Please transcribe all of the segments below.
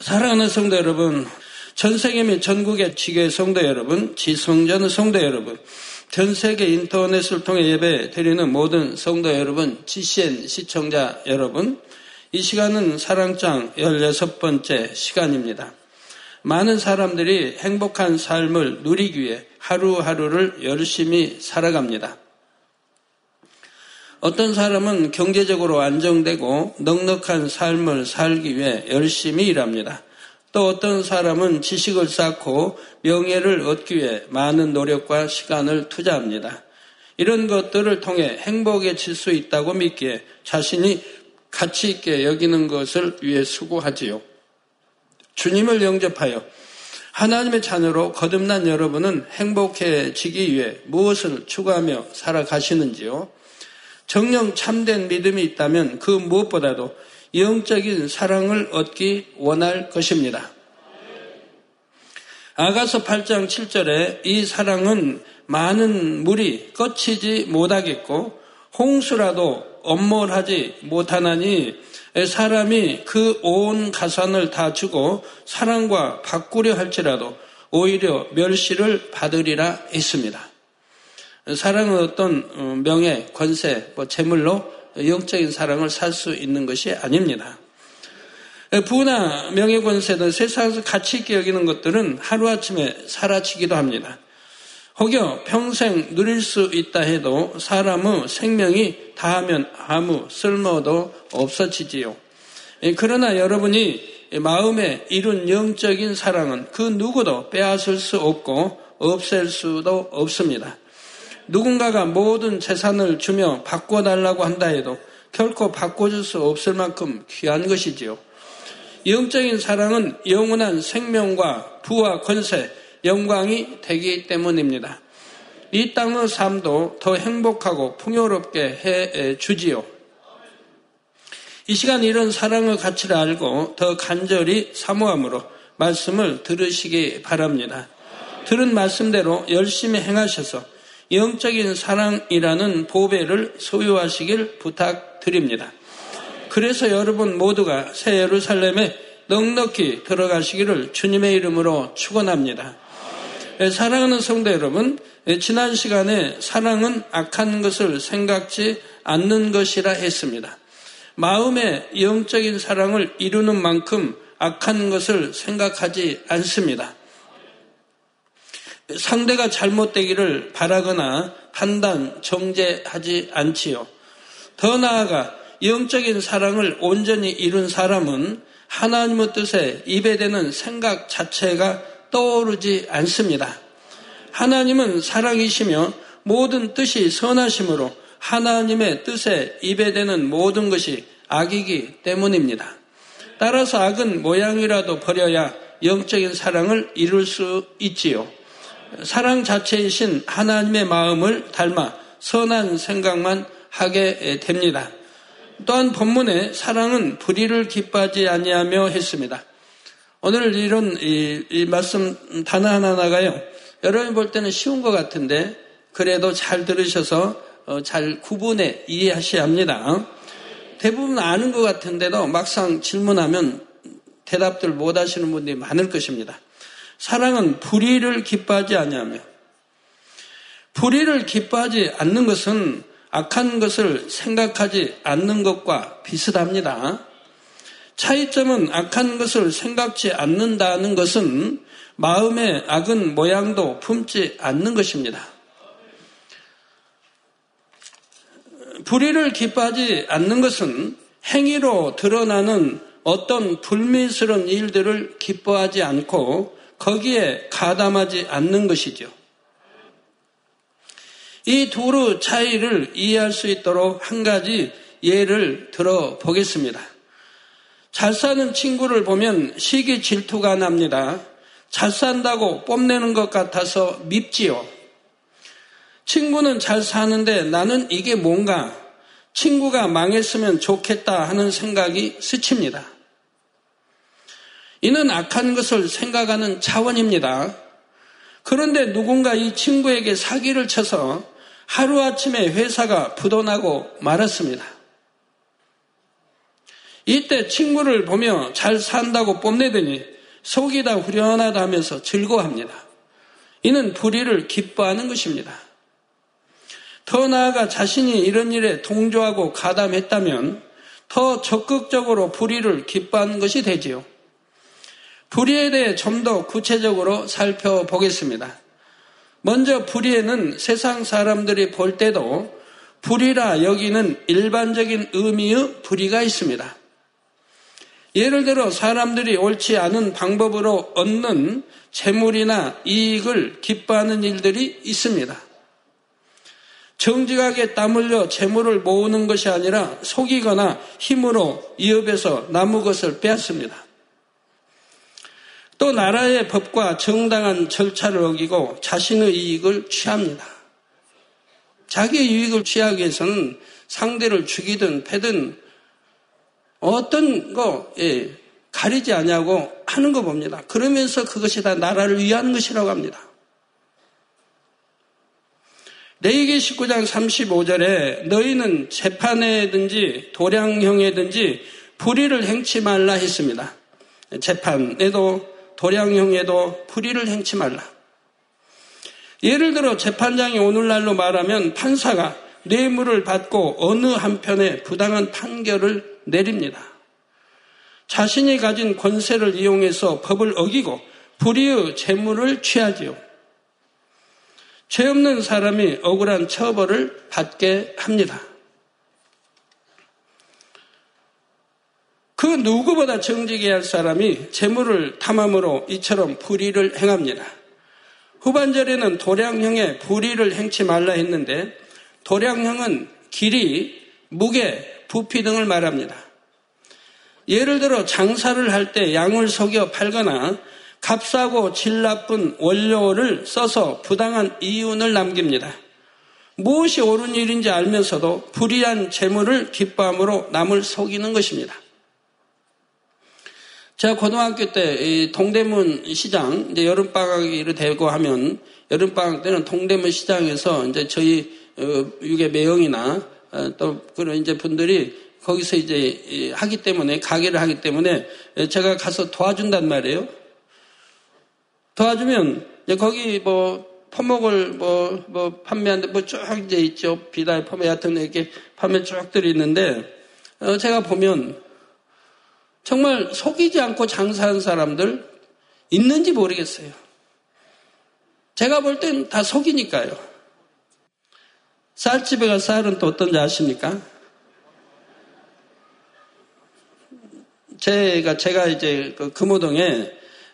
사랑하는 성도 여러분, 전 세계 및 전국의 지교의 성도 여러분, 지성전 성도 여러분, 전 세계 인터넷을 통해 예배 드리는 모든 성도 여러분, GCN 시청자 여러분, 이 시간은 사랑장 16번째 시간입니다. 많은 사람들이 행복한 삶을 누리기 위해 하루하루를 열심히 살아갑니다. 어떤 사람은 경제적으로 안정되고 넉넉한 삶을 살기 위해 열심히 일합니다. 또 어떤 사람은 지식을 쌓고 명예를 얻기 위해 많은 노력과 시간을 투자합니다. 이런 것들을 통해 행복해질 수 있다고 믿기에 자신이 가치 있게 여기는 것을 위해 수고하지요. 주님을 영접하여 하나님의 자녀로 거듭난 여러분은 행복해지기 위해 무엇을 추구하며 살아가시는지요? 정령 참된 믿음이 있다면 그 무엇보다도 영적인 사랑을 얻기 원할 것입니다. 아가서 8장 7절에 이 사랑은 많은 물이 꺼치지 못하겠고 홍수라도 엄몰하지 못하나니 사람이 그 온 가산을 다 주고 사랑과 바꾸려 할지라도 오히려 멸시를 받으리라 했습니다. 사랑은 어떤 어, 명예, 권세, 뭐 재물로 영적인 사랑을 살 수 있는 것이 아닙니다. 부나 명예, 권세는 세상에서 가치 있게 여기는 것들은 하루아침에 사라지기도 합니다. 혹여 평생 누릴 수 있다 해도 사람의 생명이 다하면 아무 쓸모도 없어지지요. 그러나 여러분이 마음에 이룬 영적인 사랑은 그 누구도 빼앗을 수 없고 없앨 수도 없습니다. 누군가가 모든 재산을 주며 바꿔달라고 한다 해도 결코 바꿔줄 수 없을 만큼 귀한 것이지요. 영적인 사랑은 영원한 생명과 부와 권세, 영광이 되기 때문입니다. 이 땅의 삶도 더 행복하고 풍요롭게 해 주지요. 이 시간 이런 사랑의 가치를 알고 더 간절히 사모함으로 말씀을 들으시기 바랍니다. 들은 말씀대로 열심히 행하셔서 영적인 사랑이라는 보배를 소유하시길 부탁드립니다. 그래서 여러분 모두가 새 예루살렘에 넉넉히 들어가시기를 주님의 이름으로 축원합니다. 예, 사랑하는 성도 여러분, 예, 지난 시간에 사랑은 악한 것을 생각지 않는 것이라 했습니다. 마음의 영적인 사랑을 이루는 만큼 악한 것을 생각하지 않습니다. 상대가 잘못되기를 바라거나 판단, 정죄하지 않지요. 더 나아가 영적인 사랑을 온전히 이룬 사람은 하나님의 뜻에 입에 대는 생각 자체가 떠오르지 않습니다. 하나님은 사랑이시며 모든 뜻이 선하심으로 하나님의 뜻에 입에 대는 모든 것이 악이기 때문입니다. 따라서 악은 모양이라도 버려야 영적인 사랑을 이룰 수 있지요. 사랑 자체이신 하나님의 마음을 닮아 선한 생각만 하게 됩니다. 또한 본문에 사랑은 불의를 기뻐하지 아니하며 했습니다. 오늘 이런 이, 이 말씀 단어 하나 나가요. 여러분이 볼 때는 쉬운 것 같은데 그래도 잘 들으셔서 어, 잘 구분해 이해하셔야 합니다. 대부분 아는 것 같은데도 막상 질문하면 대답들 못 하시는 분들이 많을 것입니다. 사랑은 불의를 기뻐하지 아니하며 불의를 기뻐하지 않는 것은 악한 것을 생각하지 않는 것과 비슷합니다. 차이점은 악한 것을 생각지 않는다는 것은 마음의 악은 모양도 품지 않는 것입니다. 불의를 기뻐하지 않는 것은 행위로 드러나는 어떤 불미스러운 일들을 기뻐하지 않고 거기에 가담하지 않는 것이죠. 이 두루 차이를 이해할 수 있도록 한 가지 예를 들어 보겠습니다. 잘 사는 친구를 보면 시기 질투가 납니다. 잘 산다고 뽐내는 것 같아서 밉지요. 친구는 잘 사는데 나는 이게 뭔가 친구가 망했으면 좋겠다 하는 생각이 스칩니다. 이는 악한 것을 생각하는 차원입니다. 그런데 누군가 이 친구에게 사기를 쳐서 하루아침에 회사가 부도나고 말았습니다. 이때 친구를 보며 잘 산다고 뽐내더니 속이 다 후련하다 하면서 즐거워합니다. 이는 불의를 기뻐하는 것입니다. 더 나아가 자신이 이런 일에 동조하고 가담했다면 더 적극적으로 불의를 기뻐하는 것이 되지요. 불의에 대해 좀 더 구체적으로 살펴보겠습니다. 먼저 불의에는 세상 사람들이 볼 때도 불의라 여기는 일반적인 의미의 불의가 있습니다. 예를 들어 사람들이 옳지 않은 방법으로 얻는 재물이나 이익을 기뻐하는 일들이 있습니다. 정직하게 땀 흘려 재물을 모으는 것이 아니라 속이거나 힘으로 이업에서 남의 것을 빼앗습니다. 또 나라의 법과 정당한 절차를 어기고 자신의 이익을 취합니다. 자기의 이익을 취하기 위해서는 상대를 죽이든 패든 어떤 거 예, 가리지 않냐고 하는 거 봅니다. 그러면서 그것이 다 나라를 위하는 것이라고 합니다. 레이기 19장 35절에 너희는 재판에든지 도량형에든지 불의를 행치 말라 했습니다. 재판에도 도량형에도 불의를 행치 말라. 예를 들어 재판장이 오늘날로 말하면 판사가 뇌물을 받고 어느 한편에 부당한 판결을 내립니다. 자신이 가진 권세를 이용해서 법을 어기고 불의의 재물을 취하지요. 죄 없는 사람이 억울한 처벌을 받게 합니다. 그 누구보다 정직해야 할 사람이 재물을 탐함으로 이처럼 불의를 행합니다. 후반절에는 도량형의 불의를 행치 말라 했는데 도량형은 길이, 무게, 부피 등을 말합니다. 예를 들어 장사를 할 때 양을 속여 팔거나 값싸고 질 나쁜 원료를 써서 부당한 이윤을 남깁니다. 무엇이 옳은 일인지 알면서도 불의한 재물을 기뻐함으로 남을 속이는 것입니다. 제가 고등학교 때 동대문 시장 이제 여름 방학이 되고 하면 여름 방학 때는 동대문 시장에서 이제 저희 육의 어, 매형이나 어, 또 그런 이제 분들이 거기서 이제 하기 때문에 가게를 하기 때문에 제가 가서 도와준단 말이에요. 도와주면 거기 뭐 퍼먹을 뭐, 뭐 판매하는데 뭐 쭉 이제 있죠. 비달 판매 같은 이렇게 판매 쭉 들이 있는데 어, 제가 보면 정말 속이지 않고 장사하는 사람들 있는지 모르겠어요. 제가 볼 땐 다 속이니까요. 쌀집에 가 쌀은 또 어떤지 아십니까? 제가, 제가 이제 그 금호동에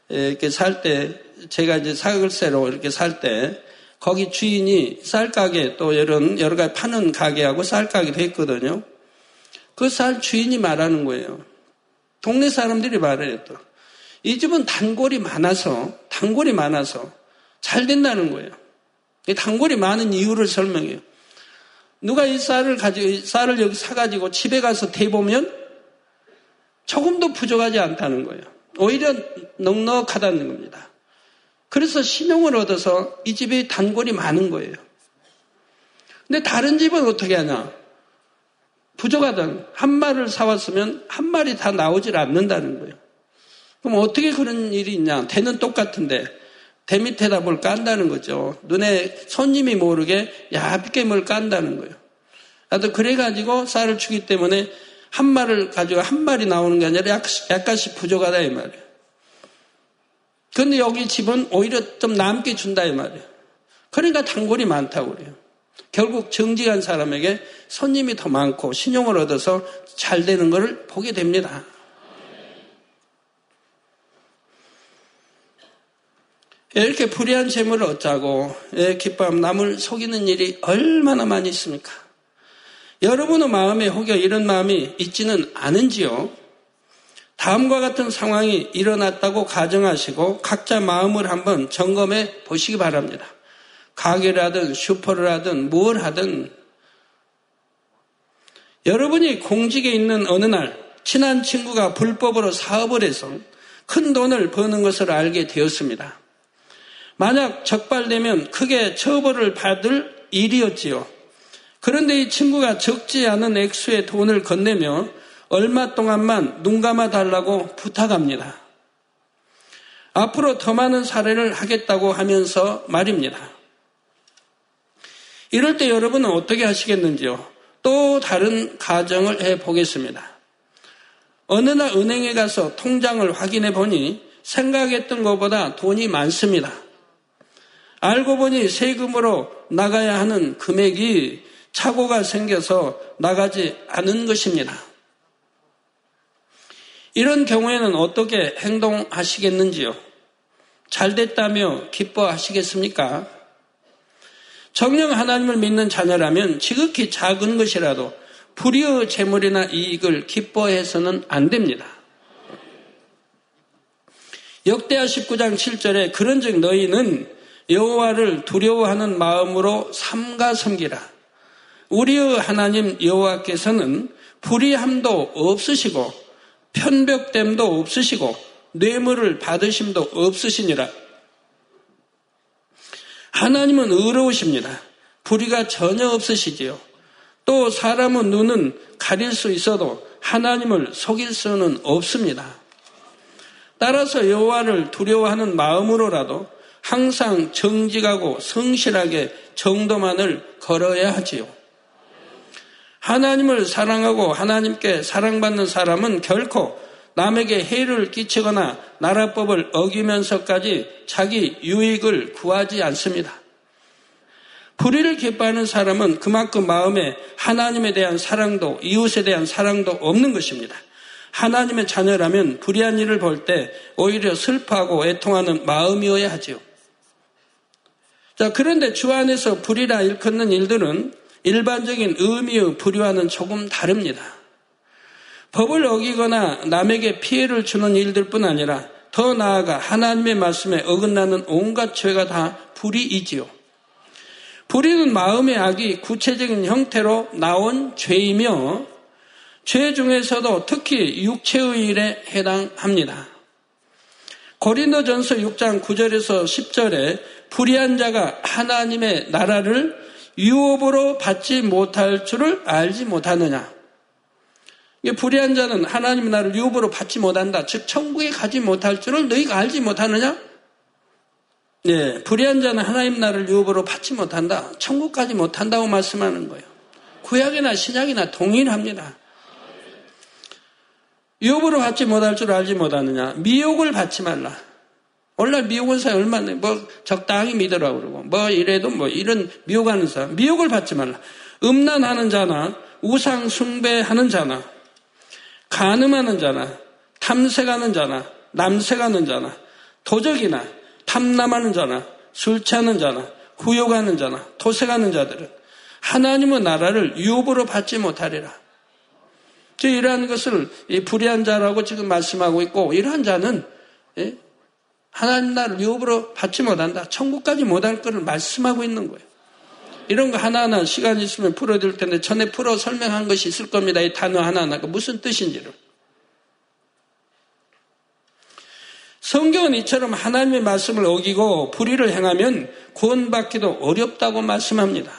이렇게 살 때, 제가 이제 사글세로 이렇게 살 때, 거기 주인이 쌀가게 또 이런 여러 가지 파는 가게하고 쌀가게도 했거든요. 그 쌀 주인이 말하는 거예요. 동네 사람들이 말해요 또. 이 집은 단골이 많아서, 단골이 많아서 잘 된다는 거예요. 단골이 많은 이유를 설명해요. 누가 이 쌀을 가지고, 쌀을 여기 사가지고 집에 가서 대 보면 조금도 부족하지 않다는 거예요. 오히려 넉넉하다는 겁니다. 그래서 신용을 얻어서 이 집에 단골이 많은 거예요. 근데 다른 집은 어떻게 하냐? 부족하던 한 마리를 사왔으면 한 마리 다 나오질 않는다는 거예요. 그럼 어떻게 그런 일이 있냐? 대는 똑같은데 대 밑에다 뭘 깐다는 거죠. 눈에 손님이 모르게 얇게 뭘 깐다는 거예요. 나도 그래가지고 쌀을 주기 때문에 한 마리를 가지고 한 마리 나오는 게 아니라 약간씩 부족하다 이 말이에요. 근데 여기 집은 오히려 좀 남게 준다 이 말이에요. 그러니까 단골이 많다고 그래요. 결국 정직한 사람에게 손님이 더 많고 신용을 얻어서 잘 되는 것을 보게 됩니다. 이렇게 불의한 재물을 얻자고 기뻐함 남을 속이는 일이 얼마나 많이 있습니까? 여러분의 마음에 혹여 이런 마음이 있지는 않은지요? 다음과 같은 상황이 일어났다고 가정하시고 각자 마음을 한번 점검해 보시기 바랍니다. 가게를 하든 슈퍼를 하든 뭘 하든 여러분이 공직에 있는 어느 날 친한 친구가 불법으로 사업을 해서 큰 돈을 버는 것을 알게 되었습니다. 만약 적발되면 크게 처벌을 받을 일이었지요. 그런데 이 친구가 적지 않은 액수의 돈을 건네며 얼마 동안만 눈 감아 달라고 부탁합니다. 앞으로 더 많은 사례를 하겠다고 하면서 말입니다. 이럴 때 여러분은 어떻게 하시겠는지요? 또 다른 가정을 해 보겠습니다. 어느 날 은행에 가서 통장을 확인해 보니 생각했던 것보다 돈이 많습니다. 알고 보니 세금으로 나가야 하는 금액이 착오가 생겨서 나가지 않은 것입니다. 이런 경우에는 어떻게 행동하시겠는지요? 잘 됐다며 기뻐하시겠습니까? 정령 하나님을 믿는 자녀라면 지극히 작은 것이라도 불의의 재물이나 이익을 기뻐해서는 안 됩니다. 역대하 19장 7절에 그런즉 너희는 여호와를 두려워하는 마음으로 삼가 섬기라. 우리의 하나님 여호와께서는 불의함도 없으시고 편벽됨도 없으시고 뇌물을 받으심도 없으시니라. 하나님은 의로우십니다. 불의가 전혀 없으시지요. 또 사람의 눈은 가릴 수 있어도 하나님을 속일 수는 없습니다. 따라서 여호와를 두려워하는 마음으로라도 항상 정직하고 성실하게 정도만을 걸어야 하지요. 하나님을 사랑하고 하나님께 사랑받는 사람은 결코 남에게 해를 끼치거나 나라법을 어기면서까지 자기 유익을 구하지 않습니다. 불의를 기뻐하는 사람은 그만큼 마음에 하나님에 대한 사랑도 이웃에 대한 사랑도 없는 것입니다. 하나님의 자녀라면 불의한 일을 볼 때 오히려 슬퍼하고 애통하는 마음이어야 하지요. 자, 그런데 주 안에서 불의라 일컫는 일들은 일반적인 의미의 불의와는 조금 다릅니다. 법을 어기거나 남에게 피해를 주는 일들 뿐 아니라 더 나아가 하나님의 말씀에 어긋나는 온갖 죄가 다 불의이지요. 불의는 마음의 악이 구체적인 형태로 나온 죄이며 죄 중에서도 특히 육체의 일에 해당합니다. 고린도전서 6장 9절에서 10절에 불의한 자가 하나님의 나라를 유업으로 받지 못할 줄을 알지 못하느냐. 불의한 자는 하나님의 나라를 유업으로 받지 못한다. 즉 천국에 가지 못할 줄을 너희가 알지 못하느냐? 네, 불의한 자는 하나님 나라를 유업으로 받지 못한다. 천국까지 못한다고 말씀하는 거예요. 구약이나 신약이나 동일합니다. 유업으로 받지 못할 줄 알지 못하느냐? 미혹을 받지 말라. 오늘날 미혹은 사람 얼마나 뭐 적당히 믿으라고 그러고 뭐 이래도 뭐 이런 미혹하는 사람 미혹을 받지 말라. 음란하는 자나 우상 숭배하는 자나 간음하는 자나 탐색하는 자나 남색하는 자나 도적이나 탐남하는 자나 술 취하는 자나 후욕하는 자나 토색하는 자들은 하나님의 나라를 유업으로 받지 못하리라. 이러한 것을 불의한 자라고 지금 말씀하고 있고 이러한 자는 예? 하나님 나라를 유업으로 받지 못한다. 천국까지 못할 것을 말씀하고 있는 거예요. 이런 거 하나하나 시간 있으면 풀어드릴 텐데 전에 풀어 설명한 것이 있을 겁니다. 이 단어 하나하나가 무슨 뜻인지를. 성경은 이처럼 하나님의 말씀을 어기고 불의를 행하면 구원받기도 어렵다고 말씀합니다.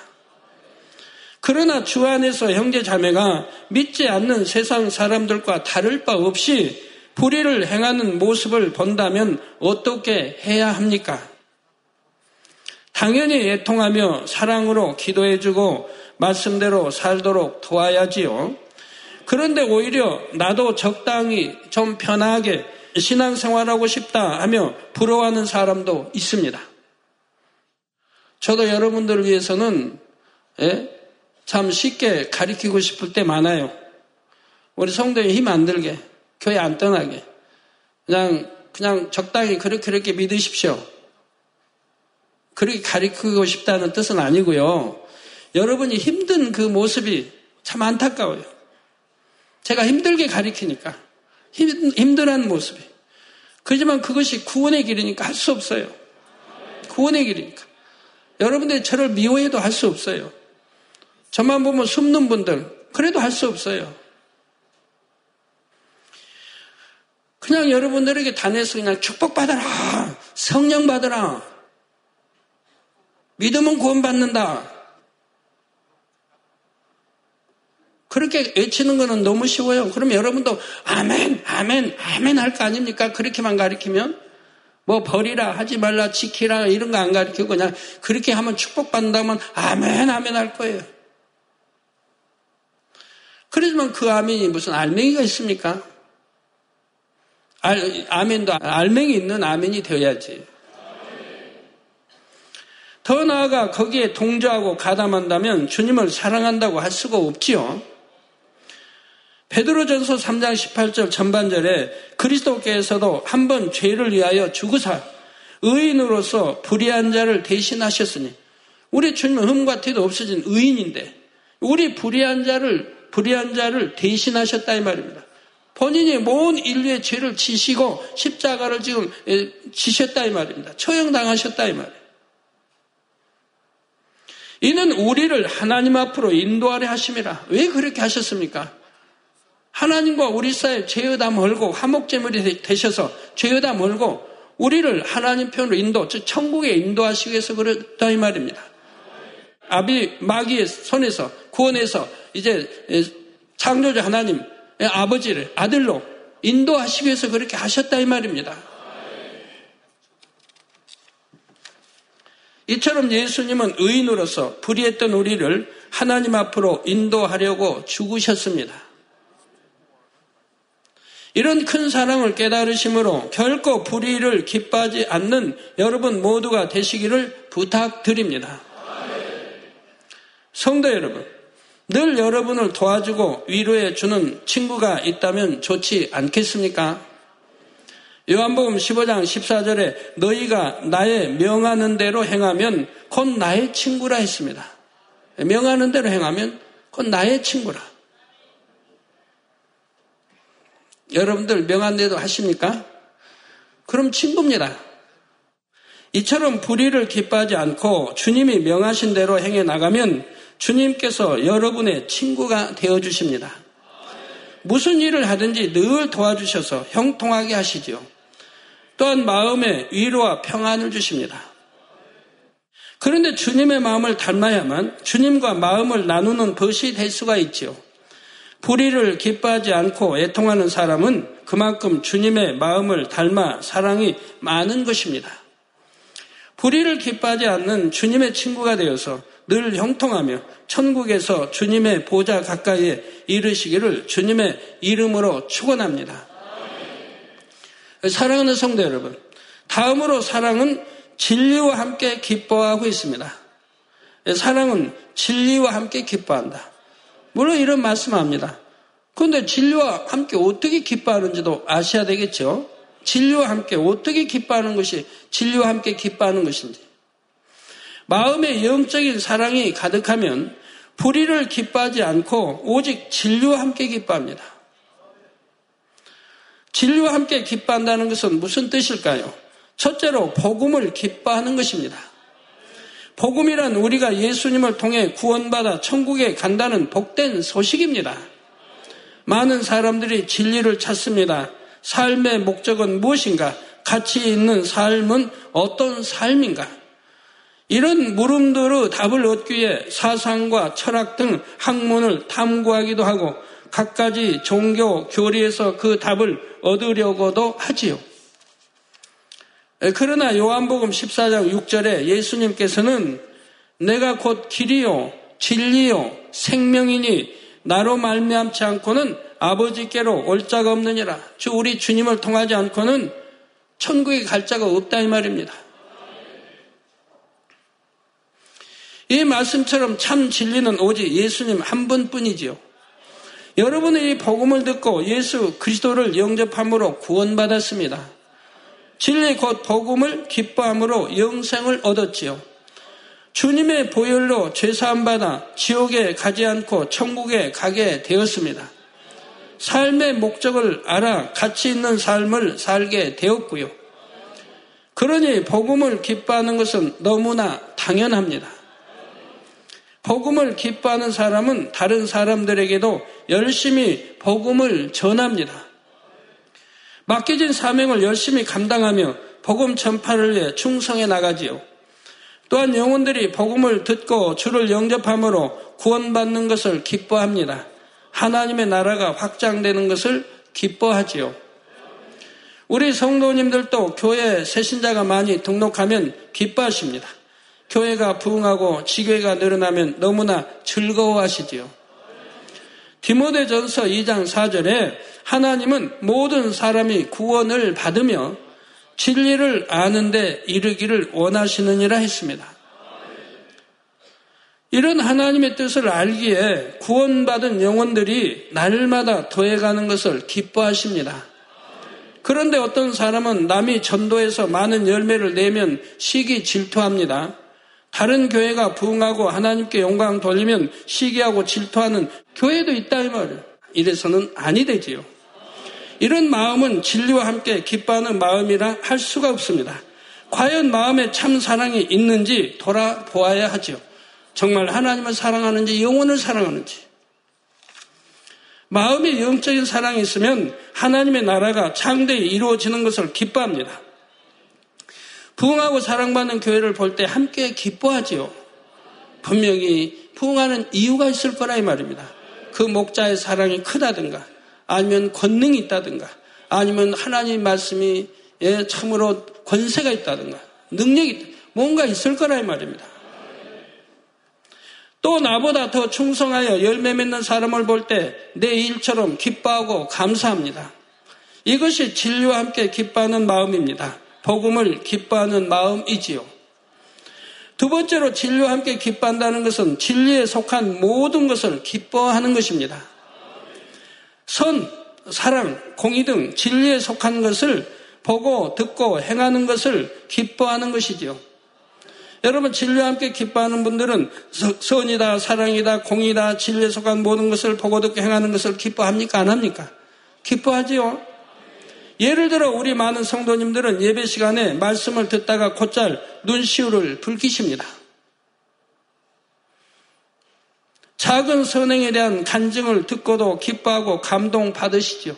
그러나 주 안에서 형제 자매가 믿지 않는 세상 사람들과 다를 바 없이 불의를 행하는 모습을 본다면 어떻게 해야 합니까? 당연히 애통하며 사랑으로 기도해주고 말씀대로 살도록 도와야지요. 그런데 오히려 나도 적당히 좀 편하게 신앙생활하고 싶다 하며 부러워하는 사람도 있습니다. 저도 여러분들을 위해서는 예? 참 쉽게 가리키고 싶을 때 많아요. 우리 성도에 힘 안 들게, 교회 안 떠나게. 그냥, 그냥 적당히 그렇게 그렇게 믿으십시오. 그렇게 가리키고 싶다는 뜻은 아니고요. 여러분이 힘든 그 모습이 참 안타까워요. 제가 힘들게 가리키니까. 힘, 힘들한 모습이. 그렇지만 그것이 구원의 길이니까 할 수 없어요. 구원의 길이니까. 여러분들이 저를 미워해도 할 수 없어요. 저만 보면 숨는 분들, 그래도 할 수 없어요. 그냥 여러분들에게 단해서 그냥 축복받아라. 성령 받아라. 믿으면 구원받는다. 그렇게 외치는 거는 너무 쉬워요. 그럼 여러분도 아멘, 아멘, 아멘 할 거 아닙니까? 그렇게만 가리키면? 뭐 버리라, 하지 말라, 지키라 이런 거 안 가리키고 그냥 그렇게 하면 축복받는다면 아멘, 아멘 할 거예요. 그러지만 그 아멘이 무슨 알맹이가 있습니까? 알, 아멘도 알맹이 있는 아멘이 되어야지. 더 나아가 거기에 동조하고 가담한다면 주님을 사랑한다고 할 수가 없지요. 베드로전서 3장 18절 전반절에 그리스도께서도 한 번 죄를 위하여 죽으사 의인으로서 불의한 자를 대신하셨으니 우리 주님은 흠과 티도 없어진 의인인데 우리 불의한 자를 불의한 자를 대신하셨다 이 말입니다. 본인이 모든 인류의 죄를 지시고 십자가를 지금 지셨다 이 말입니다. 처형당하셨다 이 말이에요. 이는 우리를 하나님 앞으로 인도하려 하심이라. 왜 그렇게 하셨습니까? 하나님과 우리 사이에 죄의다 멀고 화목제물이 되셔서 죄의다 멀고 우리를 하나님 편으로 인도, 즉 천국에 인도하시기 위해서 그렇다 이 말입니다. 아비 마귀의 손에서 구원해서 이제 창조자 하나님 아버지를 아들로 인도하시기 위해서 그렇게 하셨다 이 말입니다. 이처럼 예수님은 의인으로서 불의했던 우리를 하나님 앞으로 인도하려고 죽으셨습니다. 이런 큰 사랑을 깨달으심으로 결코 불의를 기뻐하지 않는 여러분 모두가 되시기를 부탁드립니다. 성도 여러분, 늘 여러분을 도와주고 위로해 주는 친구가 있다면 좋지 않겠습니까? 요한복음 15장 14절에 너희가 나의 명하는 대로 행하면 곧 나의 친구라 했습니다. 명하는 대로 행하면 곧 나의 친구라. 여러분들 명한대도 하십니까? 그럼 친구입니다. 이처럼 불의를 기뻐하지 않고 주님이 명하신 대로 행해 나가면 주님께서 여러분의 친구가 되어 주십니다. 무슨 일을 하든지 늘 도와주셔서 형통하게 하시지요. 또한 마음에 위로와 평안을 주십니다. 그런데 주님의 마음을 닮아야만 주님과 마음을 나누는 것이 될 수가 있지요. 불의를 기뻐하지 않고 애통하는 사람은 그만큼 주님의 마음을 닮아 사랑이 많은 것입니다. 불의를 기뻐하지 않는 주님의 친구가 되어서 늘 형통하며 천국에서 주님의 보좌 가까이에 이르시기를 주님의 이름으로 축원합니다. 사랑하는 성도 여러분, 다음으로 사랑은 진리와 함께 기뻐하고 있습니다. 사랑은 진리와 함께 기뻐한다. 물론 이런 말씀합니다. 그런데 진리와 함께 어떻게 기뻐하는지도 아셔야 되겠죠. 진리와 함께 어떻게 기뻐하는 것이 진리와 함께 기뻐하는 것인지. 마음의 영적인 사랑이 가득하면 불의를 기뻐하지 않고 오직 진리와 함께 기뻐합니다. 진리와 함께 기뻐한다는 것은 무슨 뜻일까요? 첫째로 복음을 기뻐하는 것입니다. 복음이란 우리가 예수님을 통해 구원받아 천국에 간다는 복된 소식입니다. 많은 사람들이 진리를 찾습니다. 삶의 목적은 무엇인가? 가치 있는 삶은 어떤 삶인가? 이런 물음들의 답을 얻기 위해 사상과 철학 등 학문을 탐구하기도 하고 각가지 종교 교리에서 그 답을 얻으려고도 하지요. 그러나 요한복음 14장 6절에 예수님께서는 내가 곧 길이요 진리요 생명이니 나로 말미암지 않고는 아버지께로 올 자가 없느니라. 주 우리 주님을 통하지 않고는 천국에 갈 자가 없다 이 말입니다. 이 말씀처럼 참 진리는 오직 예수님 한 분뿐이지요. 여러분이 이 복음을 듣고 예수 그리스도를 영접함으로 구원받았습니다. 진리 곧 복음을 기뻐함으로 영생을 얻었지요. 주님의 보혈로 죄사함 받아 지옥에 가지 않고 천국에 가게 되었습니다. 삶의 목적을 알아 가치 있는 삶을 살게 되었고요. 그러니 복음을 기뻐하는 것은 너무나 당연합니다. 복음을 기뻐하는 사람은 다른 사람들에게도 열심히 복음을 전합니다. 맡겨진 사명을 열심히 감당하며 복음 전파를 위해 충성해 나가지요. 또한 영혼들이 복음을 듣고 주를 영접함으로 구원받는 것을 기뻐합니다. 하나님의 나라가 확장되는 것을 기뻐하지요. 우리 성도님들도 교회 새신자가 많이 등록하면 기뻐하십니다. 교회가 부흥하고 지교회가 늘어나면 너무나 즐거워하시지요. 디모데전서 2장 4절에 하나님은 모든 사람이 구원을 받으며 진리를 아는데 이르기를 원하시느니라 했습니다. 이런 하나님의 뜻을 알기에 구원받은 영혼들이 날마다 더해가는 것을 기뻐하십니다. 그런데 어떤 사람은 남이 전도해서 많은 열매를 내면 시기 질투합니다. 다른 교회가 부흥하고 하나님께 영광 돌리면 시기하고 질투하는 교회도 있다 이 말이에요. 이래서는 아니 되지요. 이런 마음은 진리와 함께 기뻐하는 마음이라 할 수가 없습니다. 과연 마음에 참 사랑이 있는지 돌아보아야 하죠. 정말 하나님을 사랑하는지 영혼을 사랑하는지. 마음에 영적인 사랑이 있으면 하나님의 나라가 창대히 이루어지는 것을 기뻐합니다. 부흥하고 사랑받는 교회를 볼 때 함께 기뻐하지요. 분명히 부흥하는 이유가 있을 거라 이 말입니다. 그 목자의 사랑이 크다든가 아니면 권능이 있다든가 아니면 하나님 말씀이 예, 참으로 권세가 있다든가 능력이 뭔가 있을 거라 이 말입니다. 또 나보다 더 충성하여 열매 맺는 사람을 볼 때 내 일처럼 기뻐하고 감사합니다. 이것이 진리와 함께 기뻐하는 마음입니다. 복음을 기뻐하는 마음이지요. 두 번째로 진리와 함께 기뻐한다는 것은 진리에 속한 모든 것을 기뻐하는 것입니다. 선, 사랑, 공의 등 진리에 속한 것을 보고 듣고 행하는 것을 기뻐하는 것이지요. 여러분 진리와 함께 기뻐하는 분들은 선이다, 사랑이다, 공이다, 진리에 속한 모든 것을 보고 듣고 행하는 것을 기뻐합니까? 안 합니까? 기뻐하지요. 예를 들어 우리 많은 성도님들은 예배 시간에 말씀을 듣다가 곧잘 눈시울을 붉히십니다. 작은 선행에 대한 간증을 듣고도 기뻐하고 감동 받으시죠.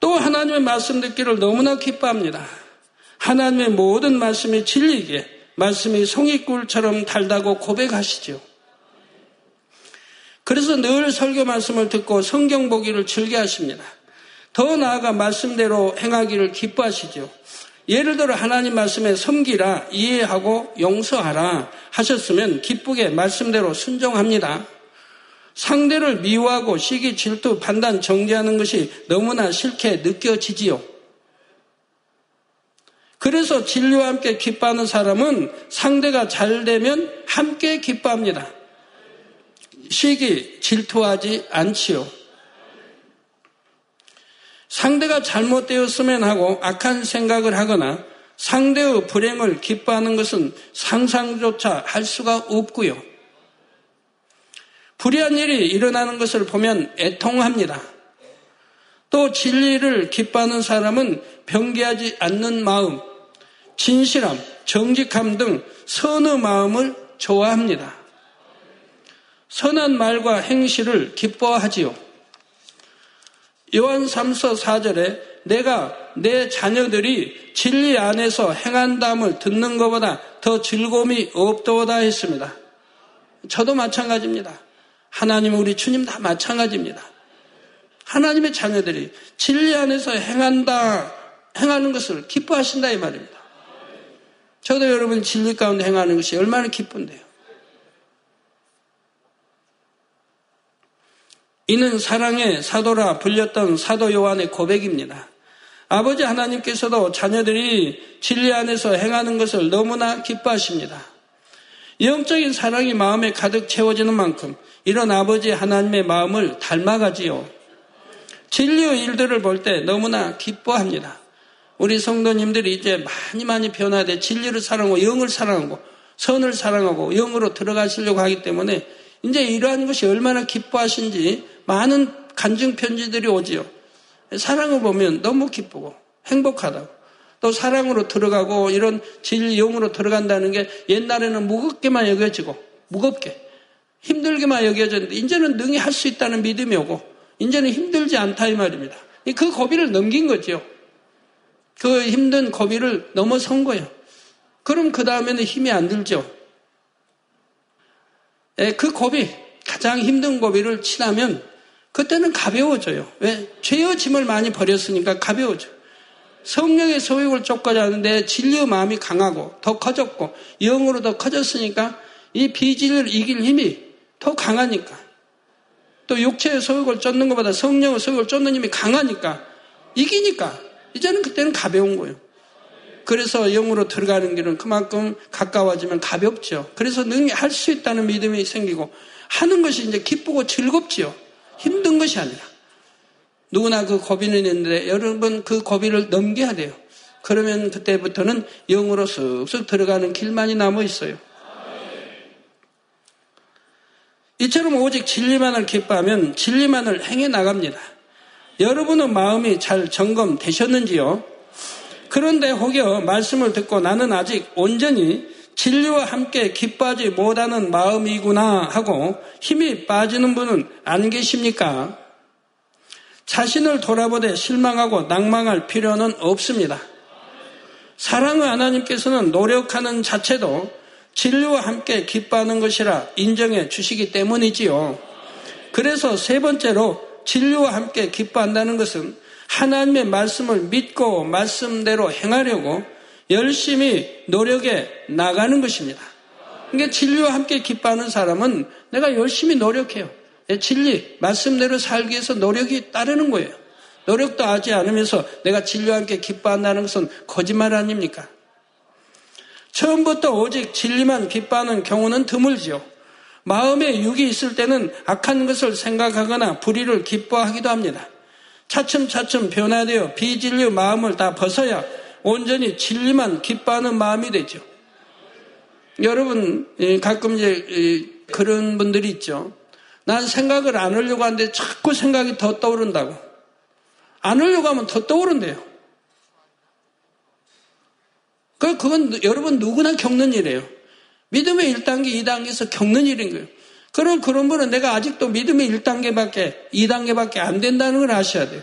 또 하나님의 말씀 듣기를 너무나 기뻐합니다. 하나님의 모든 말씀이 진리기에 말씀이 송이꿀처럼 달다고 고백하시죠. 그래서 늘 설교 말씀을 듣고 성경 보기를 즐겨 하십니다. 더 나아가 말씀대로 행하기를 기뻐하시죠. 예를 들어 하나님 말씀에 섬기라, 이해하고 용서하라 하셨으면 기쁘게 말씀대로 순종합니다. 상대를 미워하고 시기, 질투, 판단, 정죄하는 것이 너무나 싫게 느껴지지요. 그래서 진리와 함께 기뻐하는 사람은 상대가 잘 되면 함께 기뻐합니다. 시기, 질투하지 않지요. 상대가 잘못되었으면 하고 악한 생각을 하거나 상대의 불행을 기뻐하는 것은 상상조차 할 수가 없고요. 불의한 일이 일어나는 것을 보면 애통합니다. 또 진리를 기뻐하는 사람은 변개하지 않는 마음, 진실함, 정직함 등 선의 마음을 좋아합니다. 선한 말과 행실을 기뻐하지요. 요한 3서 4절에 내가 내 자녀들이 진리 안에서 행한다음을 듣는 것보다 더 즐거움이 없도다 했습니다. 저도 마찬가지입니다. 하나님 우리 주님 다 마찬가지입니다. 하나님의 자녀들이 진리 안에서 행한다, 행하는 것을 기뻐하신다 이 말입니다. 저도 여러분 진리 가운데 행하는 것이 얼마나 기쁜데요. 이는 사랑의 사도라 불렸던 사도 요한의 고백입니다. 아버지 하나님께서도 자녀들이 진리 안에서 행하는 것을 너무나 기뻐하십니다. 영적인 사랑이 마음에 가득 채워지는 만큼 이런 아버지 하나님의 마음을 닮아가지요. 진리의 일들을 볼 때 너무나 기뻐합니다. 우리 성도님들이 이제 많이 많이 변화돼 진리를 사랑하고 영을 사랑하고 선을 사랑하고 영으로 들어가시려고 하기 때문에 이제 이러한 것이 얼마나 기뻐하신지 많은 간증 편지들이 오지요. 사랑을 보면 너무 기쁘고 행복하다고. 또 사랑으로 들어가고 이런 진리 영으로 들어간다는 게 옛날에는 무겁게만 여겨지고 무겁게 힘들게만 여겨졌는데 이제는 능히 할 수 있다는 믿음이 오고 이제는 힘들지 않다 이 말입니다. 그 고비를 넘긴 거죠. 그 힘든 고비를 넘어선 거예요. 그럼 그 다음에는 힘이 안 들죠. 예, 그 고비 가장 힘든 고비를 치나면 그때는 가벼워져요. 왜? 죄의 짐을 많이 버렸으니까 가벼워져요. 성령의 소욕을 쫓고자 하는데 진리의 마음이 강하고 더 커졌고 영으로 더 커졌으니까 이 비진리를 이길 힘이 더 강하니까 또 육체의 소욕을 쫓는 것보다 성령의 소욕을 쫓는 힘이 강하니까 이기니까 이제는 그때는 가벼운 거예요. 그래서 영으로 들어가는 길은 그만큼 가까워지면 가볍죠. 그래서 능히 할 수 있다는 믿음이 생기고 하는 것이 이제 기쁘고 즐겁지요. 힘든 것이 아니라. 누구나 그 고비는 있는데 여러분 그 고비를 넘겨야 돼요. 그러면 그때부터는 영으로 쓱쓱 들어가는 길만이 남아 있어요. 이처럼 오직 진리만을 기뻐하면 진리만을 행해 나갑니다. 여러분은 마음이 잘 점검되셨는지요? 그런데 혹여 말씀을 듣고 나는 아직 온전히 진리와 함께 기뻐하지 못하는 마음이구나 하고 힘이 빠지는 분은 안 계십니까? 자신을 돌아보되 실망하고 낭망할 필요는 없습니다. 사랑의 하나님께서는 노력하는 자체도 진리와 함께 기뻐하는 것이라 인정해 주시기 때문이지요. 그래서 세 번째로 진리와 함께 기뻐한다는 것은 하나님의 말씀을 믿고 말씀대로 행하려고 열심히 노력해 나가는 것입니다. 그러니까 진리와 함께 기뻐하는 사람은 내가 열심히 노력해요. 진리, 말씀대로 살기 위해서 노력이 따르는 거예요. 노력도 하지 않으면서 내가 진리와 함께 기뻐한다는 것은 거짓말 아닙니까? 처음부터 오직 진리만 기뻐하는 경우는 드물지요. 마음에 육이 있을 때는 악한 것을 생각하거나 불의를 기뻐하기도 합니다. 차츰차츰 변화되어 비진리의 마음을 다 벗어야 온전히 진리만 기뻐하는 마음이 되죠. 여러분 가끔 이제 그런 분들이 있죠. 난 생각을 안 하려고 하는데 자꾸 생각이 더 떠오른다고. 안 하려고 하면 더 떠오른대요. 그 그건 여러분 누구나 겪는 일이에요. 믿음의 1단계, 2단계에서 겪는 일인 거예요. 그럼 그런 분은 내가 아직도 믿음의 1단계밖에, 2단계밖에 안 된다는 걸 아셔야 돼요.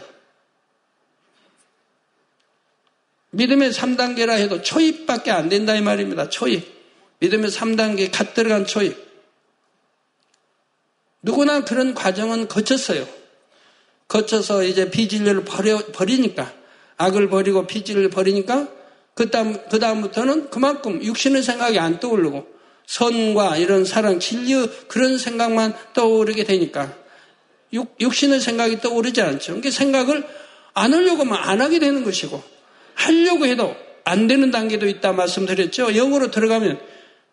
믿음의 3단계라 해도 초입밖에 안 된다 이 말입니다. 초입. 믿음의 3단계 갓 들어간 초입. 누구나 그런 과정은 거쳤어요. 거쳐서 이제 비진리를 버려, 버리니까, 악을 버리고 비진리를 버리니까, 그 다음, 그 다음부터는 그만큼 육신의 생각이 안 떠오르고, 선과 이런 사랑, 진리 그런 생각만 떠오르게 되니까 육, 육신의 생각이 떠오르지 않죠. 그러니까 생각을 안 하려고 하면 안 하게 되는 것이고 하려고 해도 안 되는 단계도 있다 말씀드렸죠. 영어로 들어가면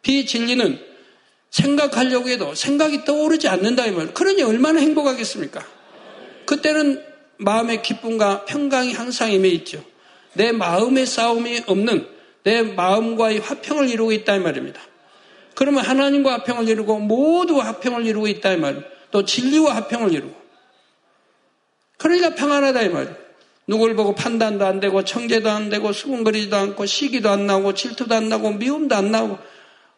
비진리는 생각하려고 해도 생각이 떠오르지 않는다 이 말. 그러니 얼마나 행복하겠습니까? 그때는 마음의 기쁨과 평강이 항상 임해 있죠. 내 마음의 싸움이 없는 내 마음과의 화평을 이루고 있다 이 말입니다. 그러면 하나님과 화평을 이루고 모두 화평을 이루고 있다 이 말이에요. 또 진리와 화평을 이루고. 그러니까 평안하다 이 말이에요. 누굴 보고 판단도 안 되고 청제도 안 되고 수군거리지도 않고 시기도 안 나오고 질투도 안 나고 미움도 안 나오고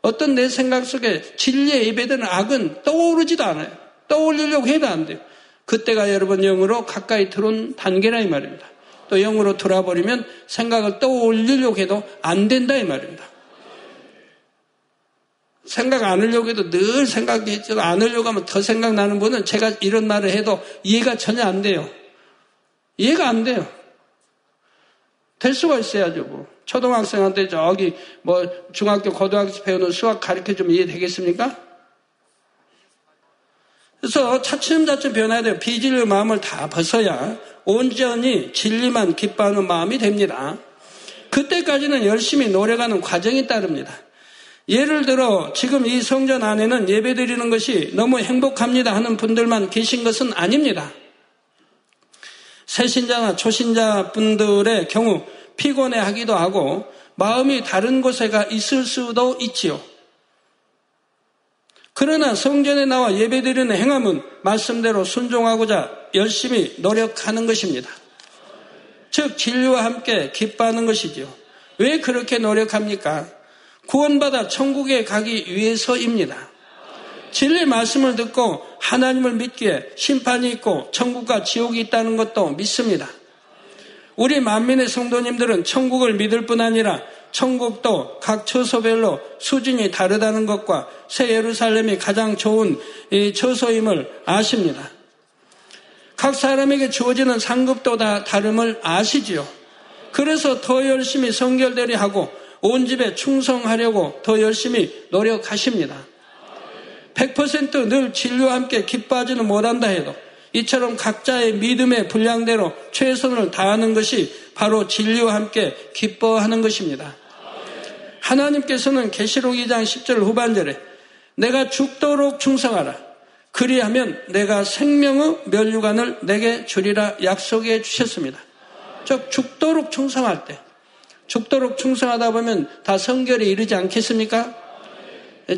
어떤 내 생각 속에 진리에 예배되는 악은 떠오르지도 않아요. 떠올리려고 해도 안 돼요. 그때가 여러분 영으로 가까이 들어온 단계라 이 말입니다. 또 영으로 돌아버리면 생각을 떠올리려고 해도 안 된다 이 말입니다. 생각 안 하려고 해도 늘 생각이 안 하려고 하면 더 생각나는 분은 제가 이런 말을 해도 이해가 전혀 안 돼요. 이해가 안 돼요. 될 수가 있어야죠, 뭐. 초등학생한테 저기 뭐 중학교, 고등학교 배우는 수학 가르쳐 주면 이해되겠습니까? 그래서 차츰차츰 변해야 돼요. 비질의 마음을 다 벗어야 온전히 진리만 기뻐하는 마음이 됩니다. 그때까지는 열심히 노력하는 과정이 따릅니다. 예를 들어 지금 이 성전 안에는 예배 드리는 것이 너무 행복합니다 하는 분들만 계신 것은 아닙니다. 새신자나 초신자 분들의 경우 피곤해 하기도 하고 마음이 다른 곳에가 있을 수도 있지요. 그러나 성전에 나와 예배 드리는 행함은 말씀대로 순종하고자 열심히 노력하는 것입니다. 즉, 진리와 함께 기뻐하는 것이지요. 왜 그렇게 노력합니까? 구원받아 천국에 가기 위해서입니다. 진리 말씀을 듣고 하나님을 믿기에 심판이 있고 천국과 지옥이 있다는 것도 믿습니다. 우리 만민의 성도님들은 천국을 믿을 뿐 아니라 천국도 각 처소별로 수준이 다르다는 것과 새 예루살렘이 가장 좋은 처소임을 아십니다. 각 사람에게 주어지는 상급도 다 다름을 아시지요. 그래서 더 열심히 성결되려 하고 온 집에 충성하려고 더 열심히 노력하십니다. 100%늘 진료와 함께 기뻐하지는 못한다 해도 이처럼 각자의 믿음의 분량대로 최선을 다하는 것이 바로 진리와 함께 기뻐하는 것입니다. 하나님께서는 계시록 2장 10절 후반절에 내가 죽도록 충성하라. 그리하면 내가 생명의 멸류관을 내게 주리라 약속해 주셨습니다. 즉 죽도록 충성할 때 죽도록 충성하다 보면 다 성결에 이르지 않겠습니까?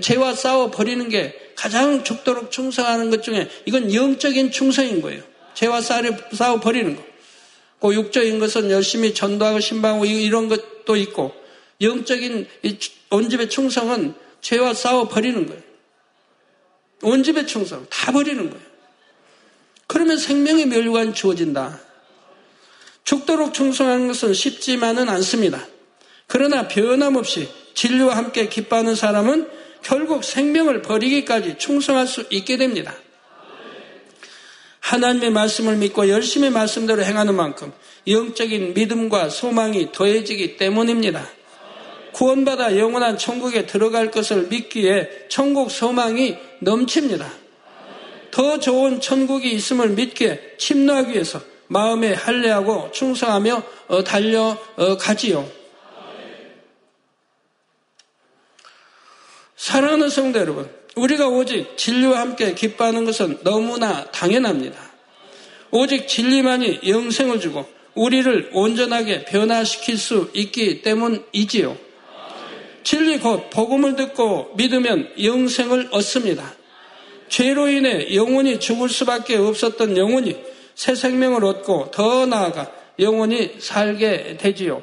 죄와 싸워 버리는 게 가장 죽도록 충성하는 것 중에 이건 영적인 충성인 거예요. 죄와 싸워 버리는 거. 그 육적인 것은 열심히 전도하고 신방하고 이런 것도 있고 영적인 온 집의 충성은 죄와 싸워 버리는 거예요. 온 집의 충성 다 버리는 거예요. 그러면 생명의 멸류관 주어진다. 죽도록 충성하는 것은 쉽지만은 않습니다. 그러나 변함없이 진리와 함께 기뻐하는 사람은 결국 생명을 버리기까지 충성할 수 있게 됩니다. 하나님의 말씀을 믿고 열심히 말씀대로 행하는 만큼 영적인 믿음과 소망이 더해지기 때문입니다. 구원받아 영원한 천국에 들어갈 것을 믿기에 천국 소망이 넘칩니다. 더 좋은 천국이 있음을 믿기에 침노하기 위해서 마음에 할례하고 충성하며 어, 달려가지요. 사랑하는 성도 여러분, 우리가 오직 진리와 함께 기뻐하는 것은 너무나 당연합니다. 오직 진리만이 영생을 주고 우리를 온전하게 변화시킬 수 있기 때문이지요. 진리 곧 복음을 듣고 믿으면 영생을 얻습니다. 죄로 인해 영혼이 죽을 수밖에 없었던 영혼이 새 생명을 얻고 더 나아가 영혼이 살게 되지요.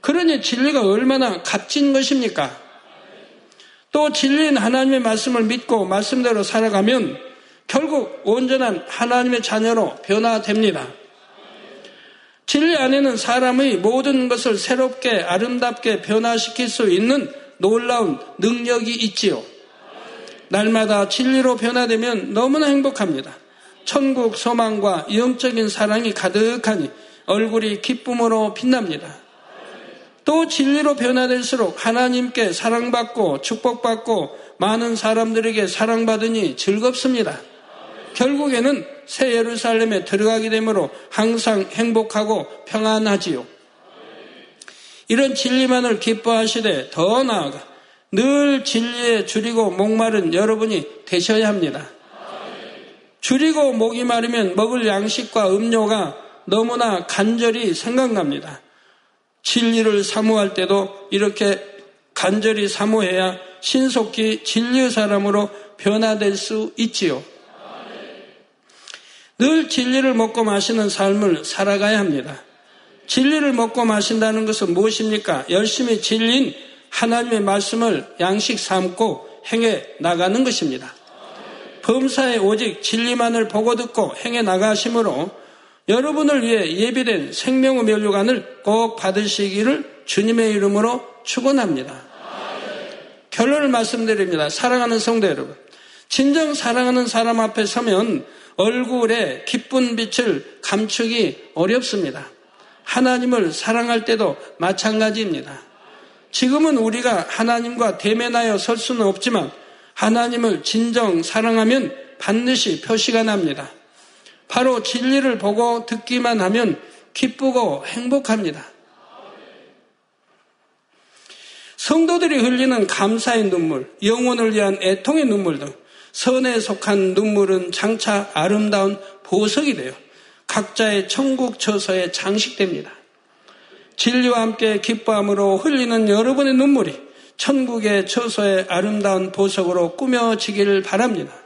그러니 진리가 얼마나 값진 것입니까? 또 진리인 하나님의 말씀을 믿고 말씀대로 살아가면 결국 온전한 하나님의 자녀로 변화됩니다. 진리 안에는 사람의 모든 것을 새롭게 아름답게 변화시킬 수 있는 놀라운 능력이 있지요. 날마다 진리로 변화되면 너무나 행복합니다. 천국 소망과 영적인 사랑이 가득하니 얼굴이 기쁨으로 빛납니다. 또 진리로 변화될수록 하나님께 사랑받고 축복받고 많은 사람들에게 사랑받으니 즐겁습니다. 결국에는 새 예루살렘에 들어가게 되므로 항상 행복하고 평안하지요. 이런 진리만을 기뻐하시되 더 나아가 늘 진리에 줄이고 목마른 여러분이 되셔야 합니다. 줄이고 목이 마르면 먹을 양식과 음료가 너무나 간절히 생각납니다. 진리를 사모할 때도 이렇게 간절히 사모해야 신속히 진리의 사람으로 변화될 수 있지요. 늘 진리를 먹고 마시는 삶을 살아가야 합니다. 진리를 먹고 마신다는 것은 무엇입니까? 열심히 진리인 하나님의 말씀을 양식 삼고 행해 나가는 것입니다. 범사에 오직 진리만을 보고 듣고 행해 나가심으로 여러분을 위해 예비된 생명의 면류관을 꼭 받으시기를 주님의 이름으로 축원합니다. 결론을 말씀드립니다. 사랑하는 성도 여러분. 진정 사랑하는 사람 앞에 서면 얼굴에 기쁜 빛을 감추기 어렵습니다. 하나님을 사랑할 때도 마찬가지입니다. 지금은 우리가 하나님과 대면하여 설 수는 없지만 하나님을 진정 사랑하면 반드시 표시가 납니다. 바로 진리를 보고 듣기만 하면 기쁘고 행복합니다. 성도들이 흘리는 감사의 눈물, 영혼을 위한 애통의 눈물 등 선에 속한 눈물은 장차 아름다운 보석이 되어 각자의 천국 처소에 장식됩니다. 진리와 함께 기뻐함으로 흘리는 여러분의 눈물이 천국의 처소의 아름다운 보석으로 꾸며지기를 바랍니다.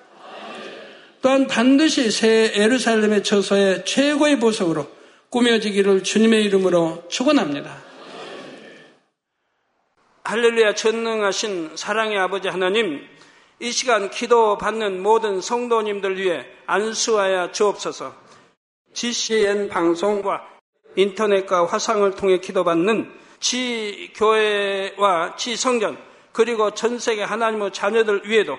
또한 반드시 새 에르살렘의 처소의 최고의 보석으로 꾸며지기를 주님의 이름으로 축원합니다. 할렐루야 전능하신 사랑의 아버지 하나님 이 시간 기도 받는 모든 성도님들 위해 안수하여 주옵소서 GCN 방송과 인터넷과 화상을 통해 기도받는 지 교회와 지 성전 그리고 전 세계 하나님의 자녀들 위에도